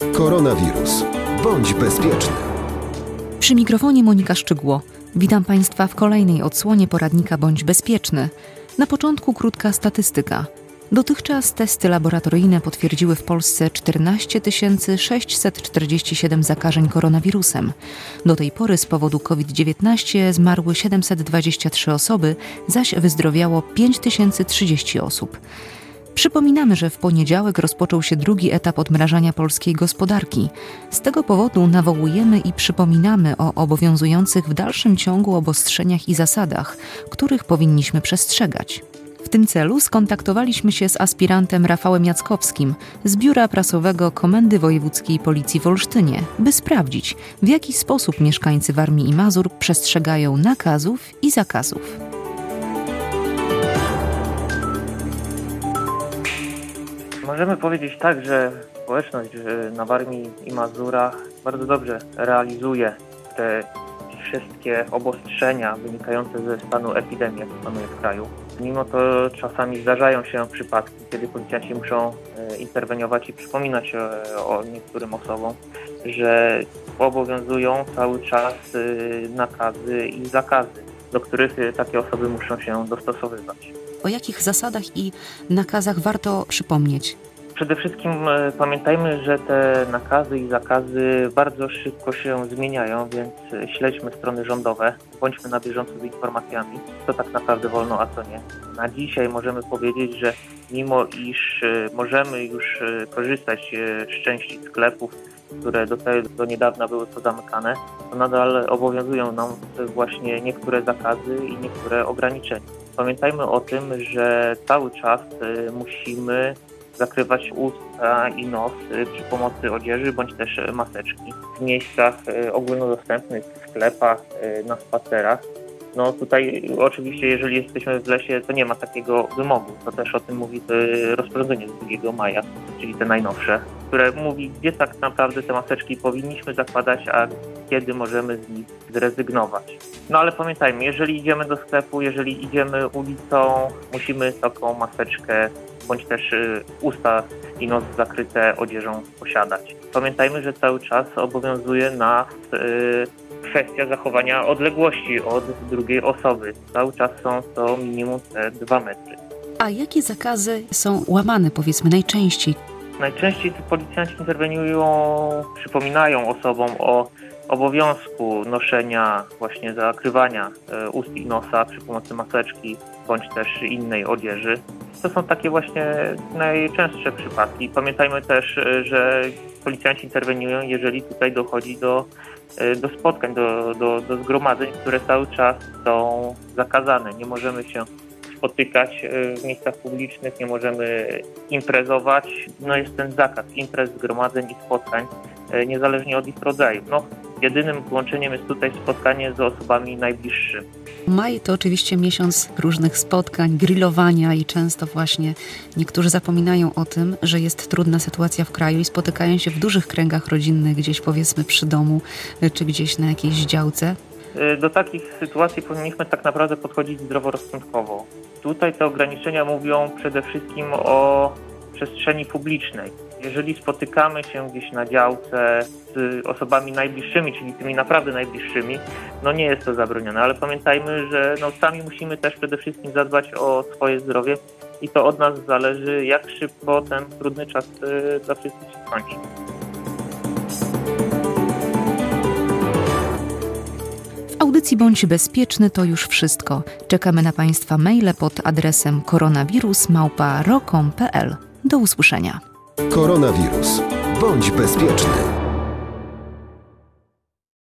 Koronawirus. Bądź bezpieczny. Przy mikrofonie Monika Szczygło. Witam Państwa w kolejnej odsłonie poradnika Bądź bezpieczny. Na początku krótka statystyka. Dotychczas testy laboratoryjne potwierdziły w Polsce 14 647 zakażeń koronawirusem. Do tej pory z powodu COVID-19 zmarły 723 osoby, zaś wyzdrowiało 5030 osób. Przypominamy, że w poniedziałek rozpoczął się drugi etap odmrażania polskiej gospodarki. Z tego powodu nawołujemy i przypominamy o obowiązujących w dalszym ciągu obostrzeniach i zasadach, których powinniśmy przestrzegać. W tym celu skontaktowaliśmy się z aspirantem Rafałem Jackowskim z Biura Prasowego Komendy Wojewódzkiej Policji w Olsztynie, by sprawdzić, w jaki sposób mieszkańcy Warmii i Mazur przestrzegają nakazów i zakazów. Możemy powiedzieć tak, że społeczność na Warmii i Mazurach bardzo dobrze realizuje te wszystkie obostrzenia wynikające ze stanu epidemii, jaki panuje w kraju. Mimo to czasami zdarzają się przypadki, kiedy policjanci muszą e, interweniować i przypominać o, o niektórym osobom, że obowiązują cały czas nakazy i zakazy, do których takie osoby muszą się dostosowywać. O jakich zasadach i nakazach warto przypomnieć? Przede wszystkim pamiętajmy, że te nakazy i zakazy bardzo szybko się zmieniają, więc śledźmy strony rządowe, bądźmy na bieżąco z informacjami, co tak naprawdę wolno, a co nie. Na dzisiaj możemy powiedzieć, że mimo iż możemy już korzystać z części sklepów, które do niedawna były pozamykane, to nadal obowiązują nam właśnie niektóre zakazy i niektóre ograniczenia. Pamiętajmy o tym, że cały czas musimy zakrywać usta i nos przy pomocy odzieży bądź też maseczki w miejscach ogólnodostępnych, w sklepach, na spacerach. No tutaj oczywiście, jeżeli jesteśmy w lesie, to nie ma takiego wymogu. To też o tym mówi rozporządzenie z 2 maja, czyli te najnowsze, które mówi, gdzie tak naprawdę te maseczki powinniśmy zakładać, a kiedy możemy z nich zrezygnować. No ale pamiętajmy, jeżeli idziemy do sklepu, jeżeli idziemy ulicą, musimy taką maseczkę bądź też usta i nos zakryte odzieżą posiadać. Pamiętajmy, że cały czas obowiązuje nas kwestia zachowania odległości od drugiej osoby. Cały czas są to minimum te dwa metry. A jakie zakazy są łamane, powiedzmy, najczęściej? Najczęściej policjanci interweniują, przypominają osobom o obowiązku noszenia, właśnie zakrywania ust i nosa przy pomocy maseczki bądź też innej odzieży. To są takie właśnie najczęstsze przypadki. Pamiętajmy też, że policjanci interweniują, jeżeli tutaj dochodzi do, do spotkań, do, do, do zgromadzeń, które cały czas są zakazane. Nie możemy się spotykać w miejscach publicznych, nie możemy imprezować. No jest ten zakaz imprez, zgromadzeń i spotkań, niezależnie od ich rodzaju. No, jedynym połączeniem jest tutaj spotkanie z osobami najbliższymi. Maj to oczywiście miesiąc różnych spotkań, grillowania i często właśnie niektórzy zapominają o tym, że jest trudna sytuacja w kraju i spotykają się w dużych kręgach rodzinnych, gdzieś powiedzmy przy domu czy gdzieś na jakiejś działce. Do takich sytuacji powinniśmy tak naprawdę podchodzić zdroworozsądkowo. Tutaj te ograniczenia mówią przede wszystkim o przestrzeni publicznej. Jeżeli spotykamy się gdzieś na działce z osobami najbliższymi, czyli tymi naprawdę najbliższymi, no nie jest to zabronione, ale pamiętajmy, że no sami musimy też przede wszystkim zadbać o swoje zdrowie i to od nas zależy, jak szybko ten trudny czas dla wszystkich się skończy. Audycji Bądź Bezpieczny to już wszystko. Czekamy na Państwa maile pod adresem koronawirus.małpa.rokom.pl. Do usłyszenia. Koronawirus. Bądź bezpieczny.